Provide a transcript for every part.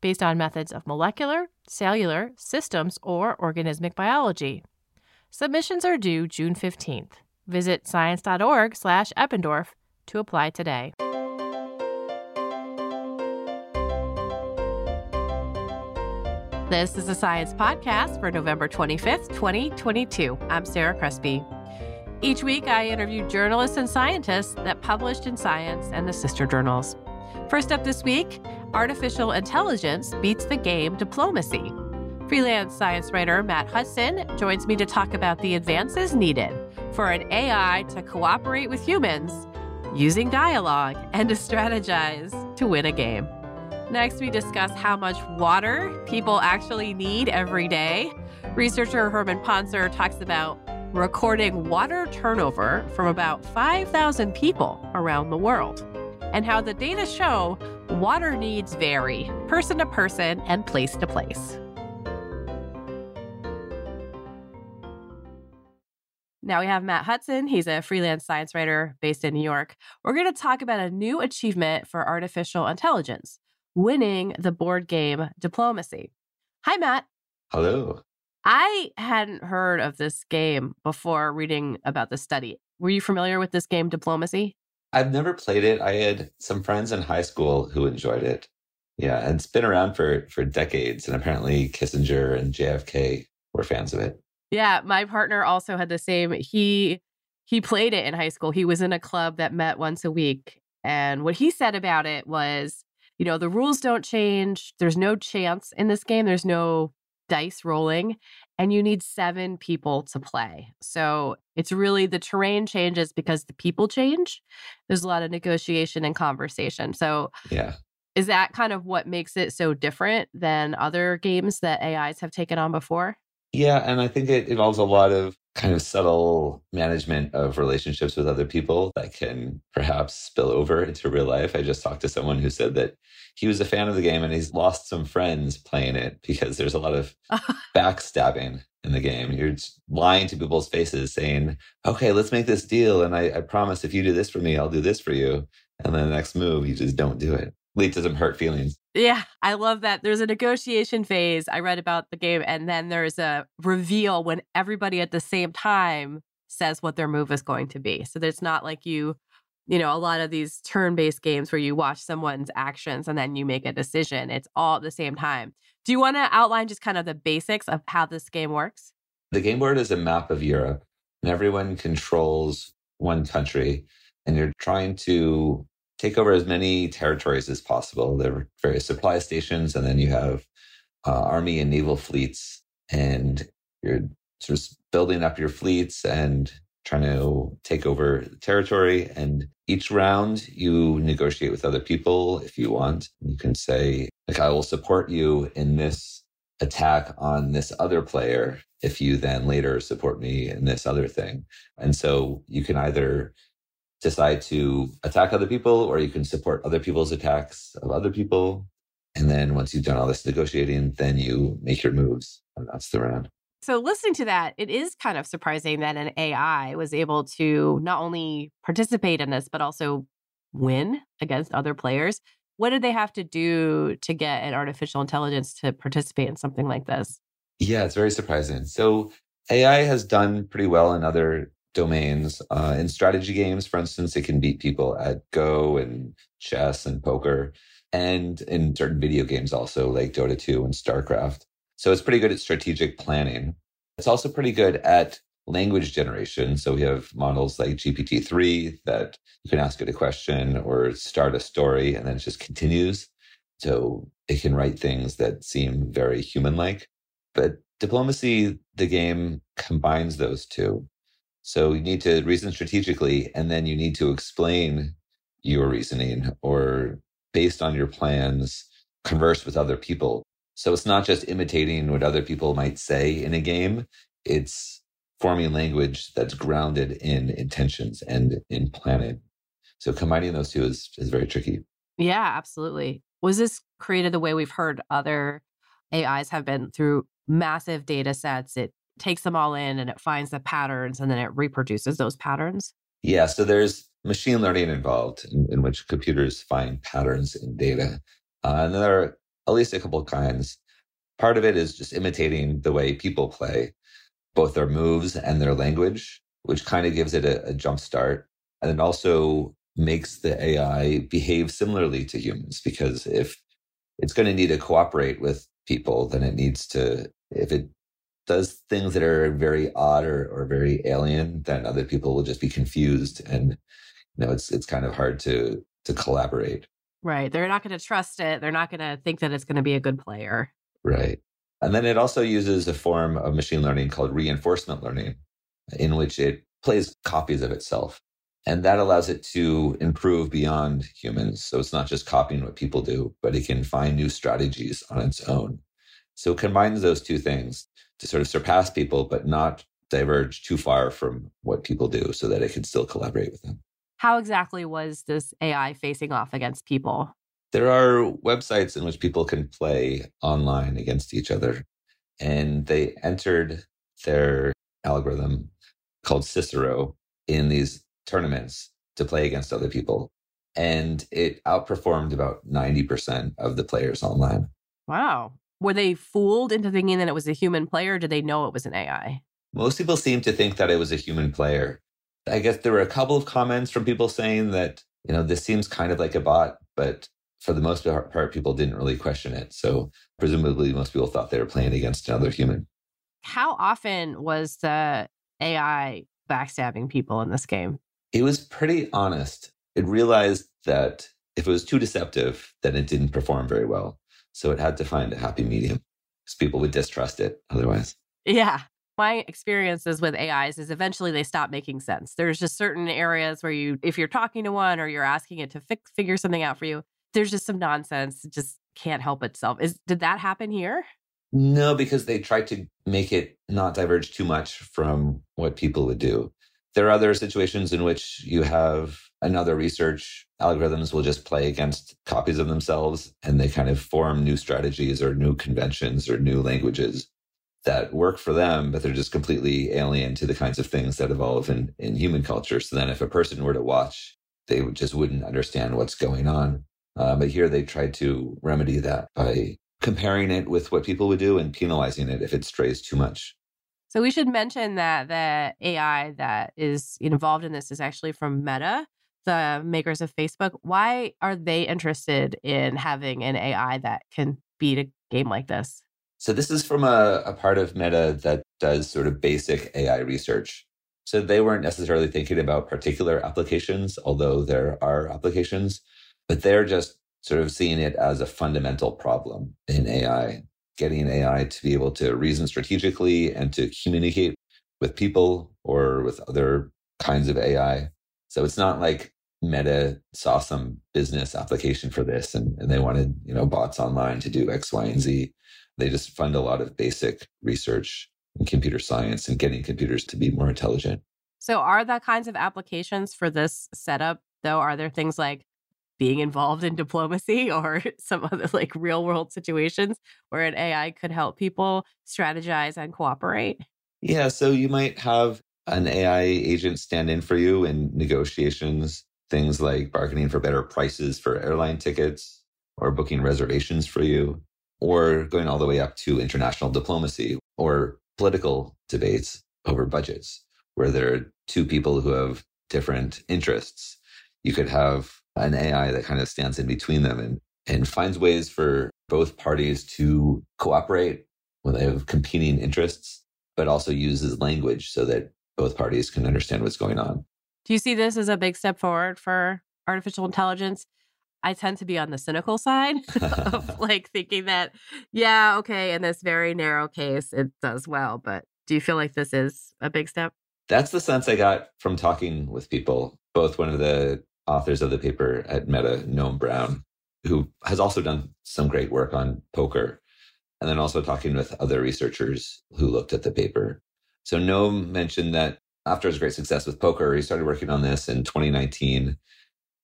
based on methods of molecular, cellular, systems, or organismic biology. Submissions are due June 15th. Visit science.org/eppendorf to apply today. This is a science podcast for November 25th, 2022. I'm Sarah Crespi. Each week, I interview journalists and scientists that published in Science and the sister journals. First up this week, artificial intelligence beats the game diplomacy. Freelance science writer Matt Hutson joins me to talk about the advances needed for an AI to cooperate with humans using dialogue and to strategize to win a game. Next, we discuss how much water people actually need every day. Researcher Herman Pontzer talks about recording water turnover from about 5,000 people around the world, and how the data show water needs vary person to person and place to place. Now we have Matt Hutson. He's a freelance science writer based in New York. We're going to talk about a new achievement for artificial intelligence winning the board game Diplomacy. Hi, Matt. Hello. I hadn't heard of this game before reading about the study. Were you familiar with this game, Diplomacy? I've never played it. I had some friends in high school who enjoyed it. Yeah, and it's been around for for decades, and apparently Kissinger and JFK were fans of it. Yeah, my partner also had the same. He he played it in high school. He was in a club that met once a week, and what he said about it was, you know, the rules don't change. There's no chance in this game. There's no dice rolling and you need seven people to play. So it's really the terrain changes because the people change. There's a lot of negotiation and conversation. So, yeah. Is that kind of what makes it so different than other games that AIs have taken on before? Yeah. And I think it involves a lot of kind of subtle management of relationships with other people that can perhaps spill over into real life. I just talked to someone who said that he was a fan of the game and he's lost some friends playing it because there's a lot of uh-huh. backstabbing in the game. You're lying to people's faces saying, okay, let's make this deal. And I, I promise if you do this for me, I'll do this for you. And then the next move, you just don't do it. Lead to some hurt feelings. Yeah, I love that. There's a negotiation phase. I read about the game, and then there's a reveal when everybody at the same time says what their move is going to be. So there's not like you you know, a lot of these turn based games where you watch someone's actions and then you make a decision. It's all at the same time. Do you want to outline just kind of the basics of how this game works? The game board is a map of Europe, and everyone controls one country, and you're trying to take over as many territories as possible. There are various supply stations, and then you have uh, army and naval fleets, and you're sort of building up your fleets and trying to take over territory. And each round, you negotiate with other people if you want. You can say, like, I will support you in this attack on this other player if you then later support me in this other thing. And so you can either decide to attack other people or you can support other people's attacks of other people. And then once you've done all this negotiating, then you make your moves. And that's the round. So, listening to that, it is kind of surprising that an AI was able to not only participate in this, but also win against other players. What did they have to do to get an artificial intelligence to participate in something like this? Yeah, it's very surprising. So, AI has done pretty well in other domains. Uh, in strategy games, for instance, it can beat people at Go and chess and poker, and in certain video games also, like Dota 2 and StarCraft. So it's pretty good at strategic planning. It's also pretty good at language generation. So we have models like GPT-3 that you can ask it a question or start a story and then it just continues. So it can write things that seem very human like. But diplomacy, the game combines those two. So you need to reason strategically and then you need to explain your reasoning or based on your plans, converse with other people. So it's not just imitating what other people might say in a game. It's forming language that's grounded in intentions and in planning. So combining those two is, is very tricky. Yeah, absolutely. Was this created the way we've heard other AIs have been through massive data sets? It takes them all in and it finds the patterns and then it reproduces those patterns? Yeah. So there's machine learning involved in, in which computers find patterns in data. Uh, and there are at least a couple kinds. Part of it is just imitating the way people play, both their moves and their language, which kind of gives it a, a jump start. And it also makes the AI behave similarly to humans because if it's going to need to cooperate with people, then it needs to, if it does things that are very odd or, or very alien, then other people will just be confused and you know it's it's kind of hard to to collaborate. Right. They're not going to trust it. They're not going to think that it's going to be a good player. Right. And then it also uses a form of machine learning called reinforcement learning, in which it plays copies of itself. And that allows it to improve beyond humans. So it's not just copying what people do, but it can find new strategies on its own. So it combines those two things to sort of surpass people, but not diverge too far from what people do so that it can still collaborate with them. How exactly was this AI facing off against people? There are websites in which people can play online against each other. And they entered their algorithm called Cicero in these tournaments to play against other people. And it outperformed about 90% of the players online. Wow. Were they fooled into thinking that it was a human player? Or did they know it was an AI? Most people seem to think that it was a human player. I guess there were a couple of comments from people saying that, you know, this seems kind of like a bot, but for the most part, people didn't really question it. So presumably most people thought they were playing against another human. How often was the AI backstabbing people in this game? It was pretty honest. It realized that if it was too deceptive, then it didn't perform very well. So it had to find a happy medium because people would distrust it otherwise. Yeah my experiences with AIs is eventually they stop making sense. There's just certain areas where you, if you're talking to one or you're asking it to fix, figure something out for you, there's just some nonsense. It just can't help itself. Is did that happen here? No, because they tried to make it not diverge too much from what people would do. There are other situations in which you have another research algorithms will just play against copies of themselves and they kind of form new strategies or new conventions or new languages that work for them, but they're just completely alien to the kinds of things that evolve in, in human culture. So then if a person were to watch, they just wouldn't understand what's going on. Uh, but here they tried to remedy that by comparing it with what people would do and penalizing it if it strays too much. So we should mention that the AI that is involved in this is actually from Meta, the makers of Facebook. Why are they interested in having an AI that can beat a game like this? So this is from a, a part of Meta that does sort of basic AI research. So they weren't necessarily thinking about particular applications, although there are applications, but they're just sort of seeing it as a fundamental problem in AI, getting AI to be able to reason strategically and to communicate with people or with other kinds of AI. So it's not like Meta saw some business application for this and, and they wanted, you know, bots online to do X, Y, and Z. They just fund a lot of basic research in computer science and getting computers to be more intelligent. So, are the kinds of applications for this setup, though, are there things like being involved in diplomacy or some other like real world situations where an AI could help people strategize and cooperate? Yeah. So, you might have an AI agent stand in for you in negotiations, things like bargaining for better prices for airline tickets or booking reservations for you or going all the way up to international diplomacy or political debates over budgets, where there are two people who have different interests. You could have an AI that kind of stands in between them and, and finds ways for both parties to cooperate when they have competing interests, but also uses language so that both parties can understand what's going on. Do you see this as a big step forward for artificial intelligence? I tend to be on the cynical side of like thinking that, yeah, okay, in this very narrow case, it does well. But do you feel like this is a big step? That's the sense I got from talking with people, both one of the authors of the paper at Meta, Noam Brown, who has also done some great work on poker, and then also talking with other researchers who looked at the paper. So Noam mentioned that after his great success with poker, he started working on this in 2019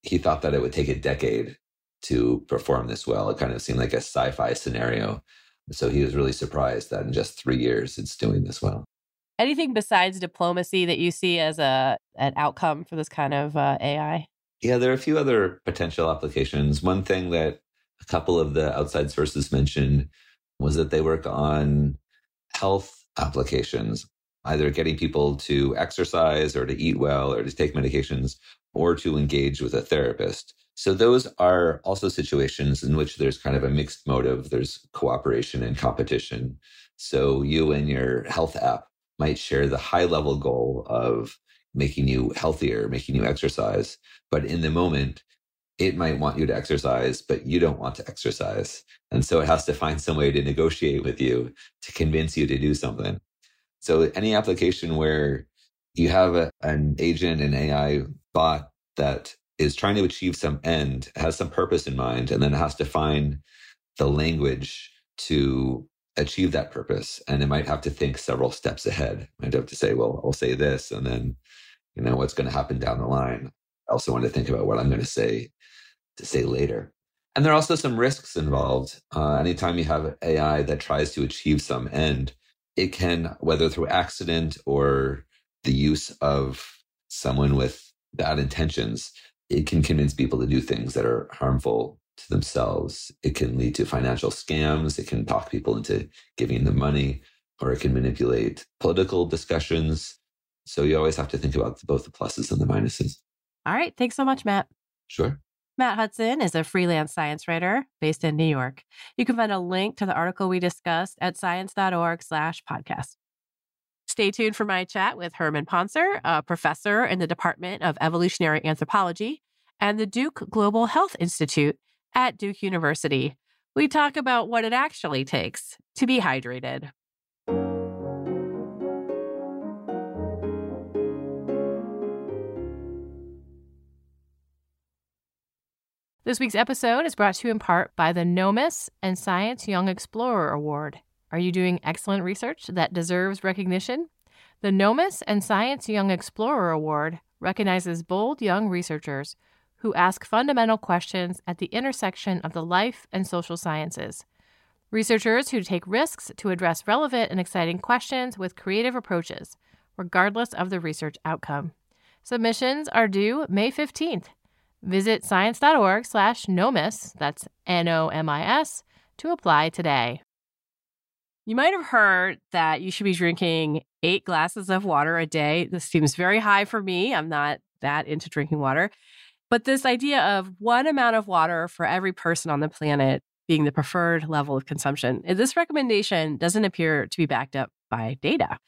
he thought that it would take a decade to perform this well. It kind of seemed like a sci fi scenario. So he was really surprised that in just three years it's doing this well. Anything besides diplomacy that you see as a an outcome for this kind of uh, AI? Yeah, there are a few other potential applications. One thing that a couple of the outside sources mentioned was that they work on health applications, either getting people to exercise or to eat well or to take medications or to engage with a therapist. So those are also situations in which there's kind of a mixed motive. There's cooperation and competition. So you and your health app might share the high level goal of making you healthier, making you exercise. But in the moment, it might want you to exercise, but you don't want to exercise. And so it has to find some way to negotiate with you to convince you to do something. So any application where you have a, an agent, an AI bot that is trying to achieve some end, has some purpose in mind, and then it has to find the language to achieve that purpose. And it might have to think several steps ahead. It might have to say, well, I'll say this, and then, you know, what's going to happen down the line. I also want to think about what I'm going to say to say later. And there are also some risks involved. Uh, anytime you have AI that tries to achieve some end, it can, whether through accident or the use of someone with bad intentions, it can convince people to do things that are harmful to themselves. It can lead to financial scams. It can talk people into giving them money, or it can manipulate political discussions. So you always have to think about both the pluses and the minuses. All right. Thanks so much, Matt. Sure. Matt Hutson is a freelance science writer based in New York. You can find a link to the article we discussed at science.org slash podcast. Stay tuned for my chat with Herman Pontzer, a professor in the Department of Evolutionary Anthropology and the Duke Global Health Institute at Duke University. We talk about what it actually takes to be hydrated. This week's episode is brought to you in part by the NOMIS and Science Young Explorer Award. Are you doing excellent research that deserves recognition? The NOMIS and Science Young Explorer Award recognizes bold young researchers who ask fundamental questions at the intersection of the life and social sciences. Researchers who take risks to address relevant and exciting questions with creative approaches, regardless of the research outcome. Submissions are due May 15th. Visit science.org slash NOMIS, that's N-O-M-I-S, to apply today. You might have heard that you should be drinking eight glasses of water a day. This seems very high for me. I'm not that into drinking water. But this idea of one amount of water for every person on the planet being the preferred level of consumption, eh, this recommendation doesn't appear to be backed up by data.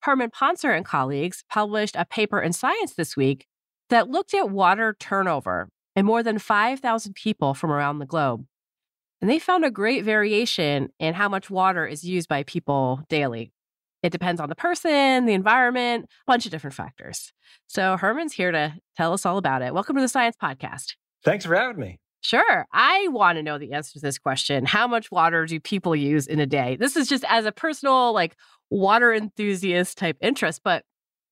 Herman Pontzer and colleagues published a paper in Science this week that looked at water turnover in more than 5,000 people from around the globe. And they found a great variation in how much water is used by people daily. It depends on the person, the environment, a bunch of different factors. So Herman's here to tell us all about it. Welcome to the Science Podcast. Thanks for having me. Sure. I want to know the answer to this question. How much water do people use in a day? This is just as a personal, like, water enthusiast type interest, but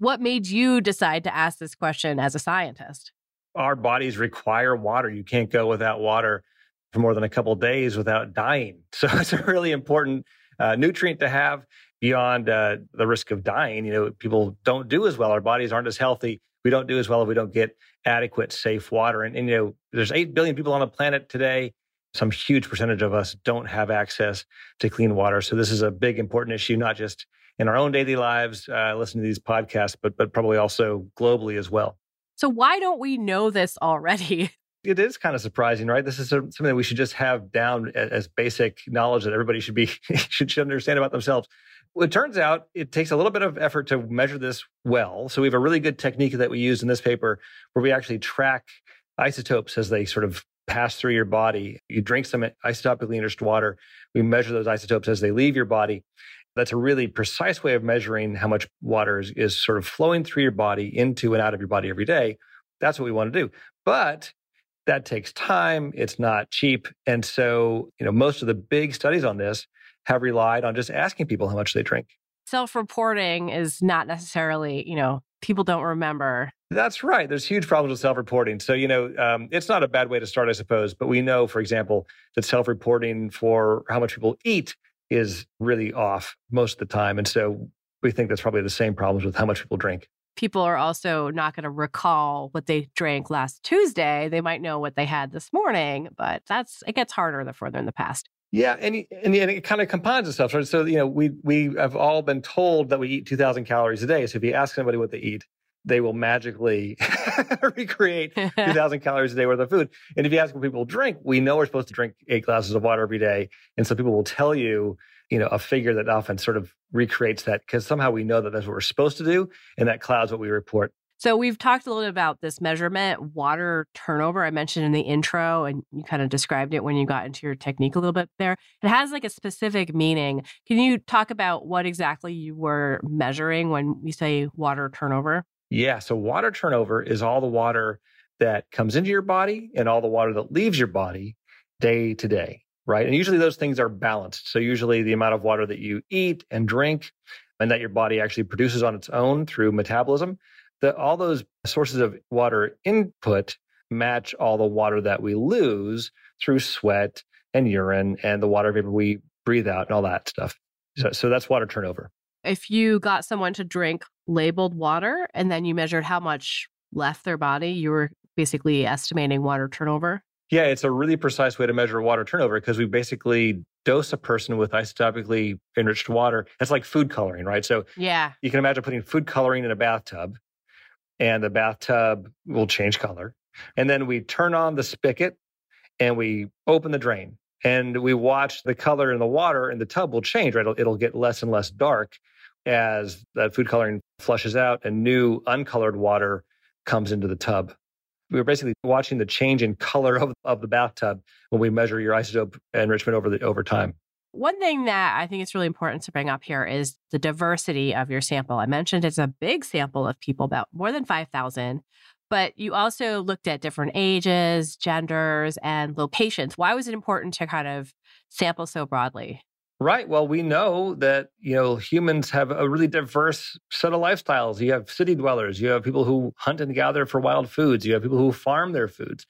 what made you decide to ask this question as a scientist? Our bodies require water. You can't go without water for more than a couple days without dying. So it's a really important uh, nutrient to have beyond uh, the risk of dying. You know, people don't do as well. Our bodies aren't as healthy. We don't do as well if we don't get adequate, safe water. And, and you know, there's 8 billion people on the planet today. Some huge percentage of us don't have access to clean water. So this is a big, important issue, not just in our own daily lives, uh, listening to these podcasts, but, but probably also globally as well. So why don't we know this already? It is kind of surprising, right? This is something that we should just have down as basic knowledge that everybody should be should understand about themselves. Well, it turns out it takes a little bit of effort to measure this well. So we have a really good technique that we use in this paper where we actually track isotopes as they sort of pass through your body. You drink some isotopically enriched water. We measure those isotopes as they leave your body. That's a really precise way of measuring how much water is, is sort of flowing through your body into and out of your body every day. That's what we want to do. But that takes time. It's not cheap. And so, you know, most of the big studies on this have relied on just asking people how much they drink. Self reporting is not necessarily, you know, people don't remember. That's right. There's huge problems with self reporting. So, you know, um, it's not a bad way to start, I suppose. But we know, for example, that self reporting for how much people eat is really off most of the time. And so we think that's probably the same problems with how much people drink. People are also not going to recall what they drank last Tuesday. They might know what they had this morning, but that's it gets harder the further in the past. Yeah, and, and, and it kind of compounds itself. Right? So, you know, we we have all been told that we eat 2,000 calories a day. So if you ask somebody what they eat, they will magically recreate 2,000 calories a day worth of food. And if you ask what people drink, we know we're supposed to drink eight glasses of water every day. And so people will tell you, you know, a figure that often sort of recreates that because somehow we know that that's what we're supposed to do. And that clouds what we report so we've talked a little bit about this measurement, water turnover. I mentioned in the intro, and you kind of described it when you got into your technique a little bit there. It has like a specific meaning. Can you talk about what exactly you were measuring when you say water turnover? Yeah. So water turnover is all the water that comes into your body and all the water that leaves your body day to day. Right. And usually those things are balanced. So usually the amount of water that you eat and drink and that your body actually produces on its own through metabolism that all those sources of water input match all the water that we lose through sweat and urine and the water vapor we breathe out and all that stuff. So, so that's water turnover. If you got someone to drink labeled water and then you measured how much left their body, you were basically estimating water turnover. Yeah, it's a really precise way to measure water turnover because we basically dose a person with isotopically enriched water. It's like food coloring, right? So yeah, you can imagine putting food coloring in a bathtub and the bathtub will change color. And then we turn on the spigot and we open the drain and we watch the color in the water in the tub will change, right? It'll, it'll get less and less dark as that food coloring flushes out and new uncolored water comes into the tub. We were basically watching the change in color of, of the bathtub when we measure your isotope enrichment over the over time. One thing that I think is really important to bring up here is the diversity of your sample. I mentioned it's a big sample of people, about more than 5,000, but you also looked at different ages, genders, and locations. Why was it important to kind of sample so broadly? Right. Well, we know that, you know, humans have a really diverse set of lifestyles. You have city dwellers, you have people who hunt and gather for wild foods, you have people who farm their foods,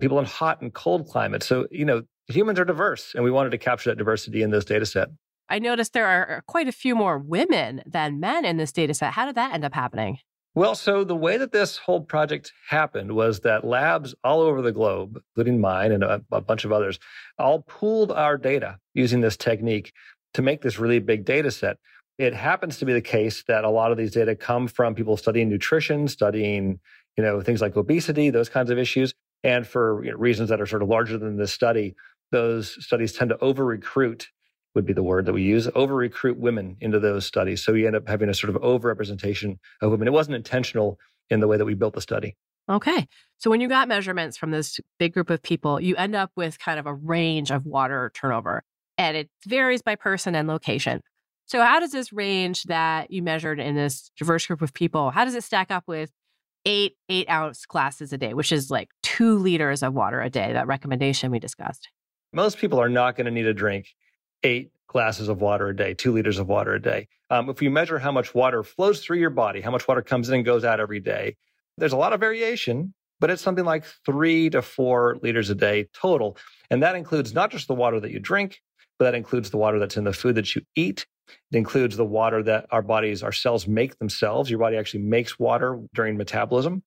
people in hot and cold climates. So, you know, humans are diverse, and we wanted to capture that diversity in this data set. I noticed there are uh, quite a few more women than men in this data set. How did that end up happening? Well, so the way that this whole project happened was that labs all over the globe, including mine and a, a, bunch of others, all pooled our data using this technique to make this really big data set. It happens to be the case that a lot of these data come from people studying nutrition, studying, you know, things like obesity, those kinds of issues. And for you know, reasons that are sort of larger than this study, those studies tend to over recruit would be the word that we use over recruit women into those studies. So you end up having a sort of over representation of women. It wasn't intentional in the way that we built the study. Okay. So when you got measurements from this big group of people you end up with kind of a range of water turnover and it varies by person and location. So how does this range that you measured in this diverse group of people how does it stack up with eight eight ounce glasses a day which is like two liters of water a day that recommendation we discussed? Most people are not going to need a drink eight glasses of water a day, two liters of water a day. Um, if you measure how much water flows through your body, how much water comes in and goes out every day, there's a lot of variation, but it's something like three to four liters a day total. And that includes not just the water that you drink, but that includes the water that's in the food that you eat. It includes the water that our bodies, our cells make themselves. Your body actually makes water during metabolism.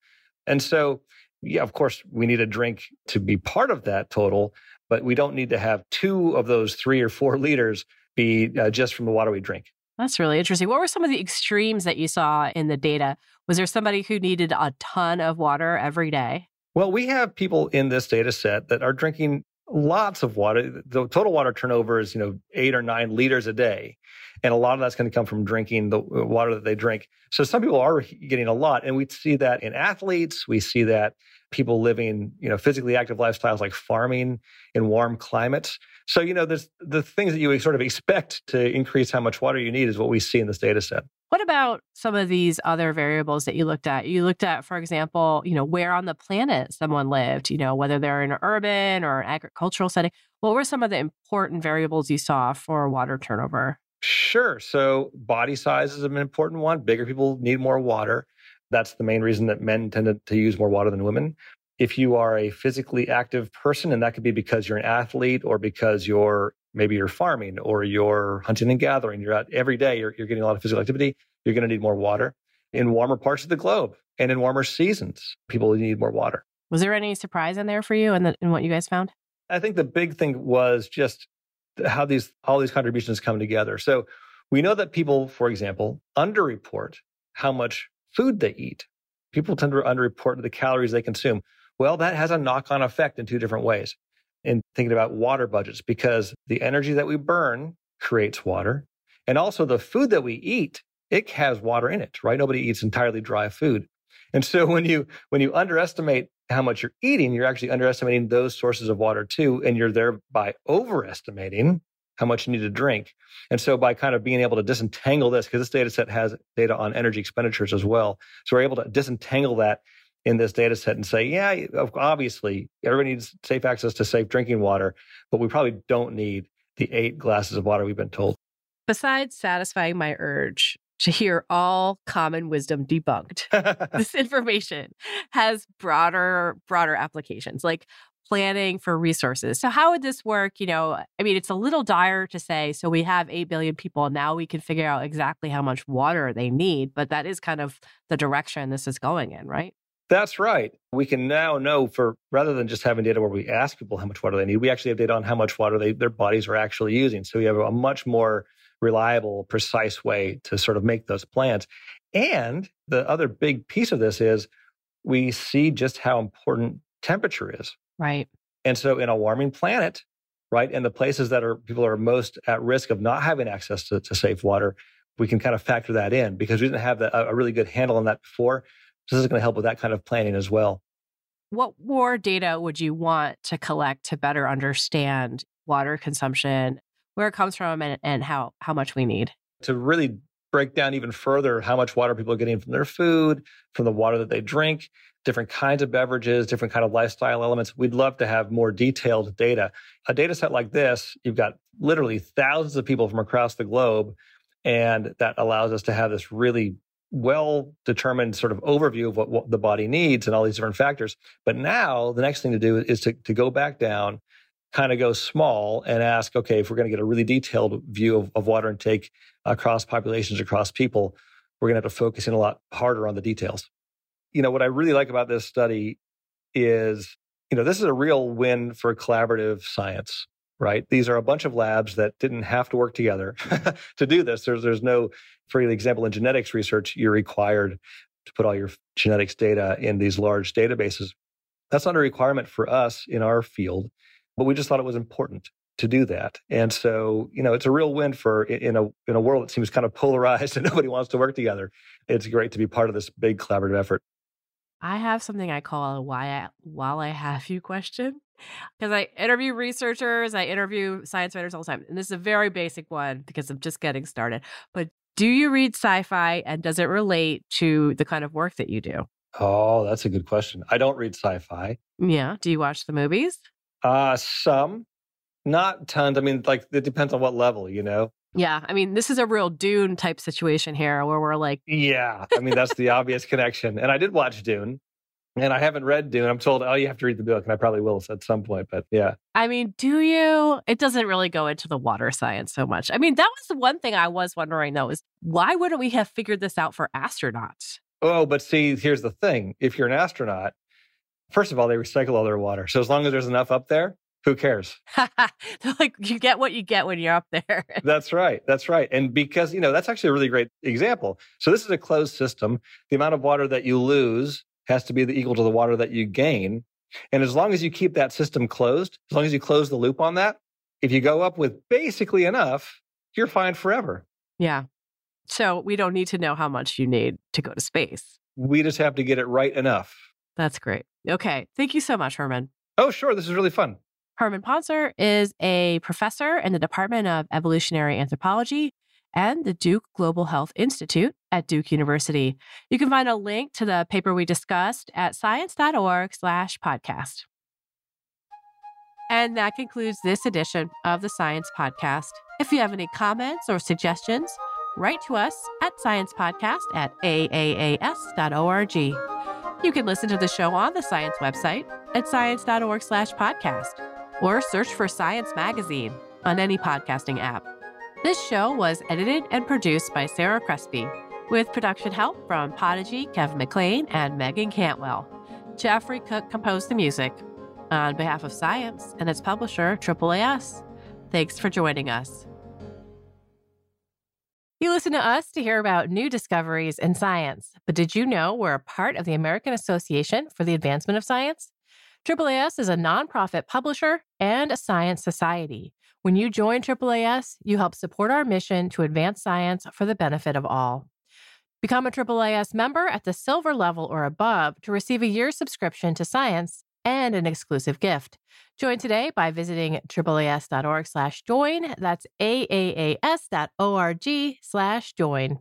And so, yeah, of course, we need a drink to be part of that total, but we don't need to have two of those three or four liters be uh, just from the water we drink. That's really interesting. What were some of the extremes that you saw in the data? Was there somebody who needed a ton of water every day? Well, we have people in this data set that are drinking lots of water. The total water turnover is, you know, eight or nine liters a day. And a lot of that's going to come from drinking the uh, water that they drink. So some people are getting a lot. And we see that in athletes. We see that people living, you know, physically active lifestyles like farming in warm climates. So, you know, there's the things that you sort of expect to increase how much water you need is what we see in this data set. What about some of these other variables that you looked at? You looked at, for example, you know, where on the planet someone lived, you know, whether they're in an urban or an agricultural setting. What were some of the important variables you saw for water turnover? Sure. So body size is an important one. Bigger people need more water. That's the main reason that men tend to use more water than women. If you are a physically active person, and that could be because you're an athlete or because you're maybe you're farming or you're hunting and gathering, you're out every day, you're, you're getting a lot of physical activity, you're going to need more water. In warmer parts of the globe and in warmer seasons, people need more water. Was there any surprise in there for you and in, in what you guys found? I think the big thing was just how these all these contributions come together. So we know that people, for example, underreport how much food they eat. People tend to underreport the calories they consume. Well, that has a knock-on effect in two different ways. In thinking about water budgets, because the energy that we burn creates water, and also the food that we eat, it has water in it, right? Nobody eats entirely dry food. And so when you when you underestimate how much you're eating, you're actually underestimating those sources of water too, and you're thereby overestimating how much you need to drink. And so by kind of being able to disentangle this, because this data set has data on energy expenditures as well. So we're able to disentangle that in this data set and say, yeah, obviously everybody needs safe access to safe drinking water, but we probably don't need the eight glasses of water we've been told. Besides satisfying my urge to hear all common wisdom debunked, this information has broader, broader applications. Like planning for resources. So, how would this work? You know, I mean, it's a little dire to say, so we have 8 billion people. Now we can figure out exactly how much water they need, but that is kind of the direction this is going in, right? That's right. We can now know for rather than just having data where we ask people how much water they need, we actually have data on how much water they, their bodies are actually using. So we have a much more reliable, precise way to sort of make those plans. And the other big piece of this is we see just how important temperature is. Right. And so in a warming planet, right, and the places that are people are most at risk of not having access to, to safe water, we can kind of factor that in because we didn't have the, a really good handle on that before. So this is going to help with that kind of planning as well. What more data would you want to collect to better understand water consumption, where it comes from, and, and how, how much we need? To really break down even further how much water people are getting from their food, from the water that they drink, different kinds of beverages, different kind of lifestyle elements. We'd love to have more detailed data. A data set like this, you've got literally thousands of people from across the globe, and that allows us to have this really well determined sort of overview of what, what, the body needs and all these different factors. But now the next thing to do is to, to go back down, kind of go small and ask, okay, if we're going to get a really detailed view of, of water intake across populations, across people, we're going to have to focus in a lot harder on the details you know, what I really like about this study is, you know, this is a real win for collaborative science, right? These are a bunch of labs that didn't have to work together to do this. There's, there's no, for example, in genetics research, you're required to put all your genetics data in these large databases. That's not a requirement for us in our field, but we just thought it was important to do that. And so, you know, it's a real win for in a in a world that seems kind of polarized and nobody wants to work together. It's great to be part of this big collaborative effort. I have something I call a why I, while I have you question because I interview researchers, I interview science writers all the time. And this is a very basic one because I'm just getting started. But do you read sci fi and does it relate to the kind of work that you do? Oh, that's a good question. I don't read sci fi. Yeah. Do you watch the movies? Uh, some, not tons. I mean, like, it depends on what level, you know? Yeah, I mean, this is a real Dune type situation here where we're like, yeah, I mean, that's the obvious connection. And I did watch Dune, and I haven't read Dune. I'm told, oh, you have to read the book, and I probably will at some point. But yeah, I mean, do you? It doesn't really go into the water science so much. I mean, that was the one thing I was wondering though: is why wouldn't we have figured this out for astronauts? Oh, but see, here's the thing: if you're an astronaut, first of all, they recycle all their water. So as long as there's enough up there, who cares? like you get what you get when you're up there. that's right. That's right. And because, you know, that's actually a really great example. So this is a closed system. The amount of water that you lose has to be the equal to the water that you gain. And as long as you keep that system closed, as long as you close the loop on that, if you go up with basically enough, you're fine forever. Yeah. So we don't need to know how much you need to go to space. We just have to get it right enough. That's great. Okay. Thank you so much, Herman. Oh, sure. This is really fun. Herman Pontzer is a professor in the Department of Evolutionary Anthropology and the Duke Global Health Institute at Duke University. You can find a link to the paper we discussed at science.org slash podcast. And that concludes this edition of the Science Podcast. If you have any comments or suggestions, write to us at sciencepodcast at aaas.org. You can listen to the show on the Science website at science.org slash podcast or search for Science Magazine on any podcasting app. This show was edited and produced by Sarah Crespi, with production help from Podigy, Kevin McLean, and Megan Cantwell. Jeffrey Cook composed the music. On behalf of Science and its publisher, AAAS, thanks for joining us. You listen to us to hear about new discoveries in science, but did you know we're a part of the American Association for the Advancement of Science? AAAS is a nonprofit publisher and a science society. When you join AAAS, you help support our mission to advance science for the benefit of all. Become a AAAS member at the silver level or above to receive a year's subscription to science and an exclusive gift. Join today by visiting AAAS.org slash join. That's AAAS.org slash join.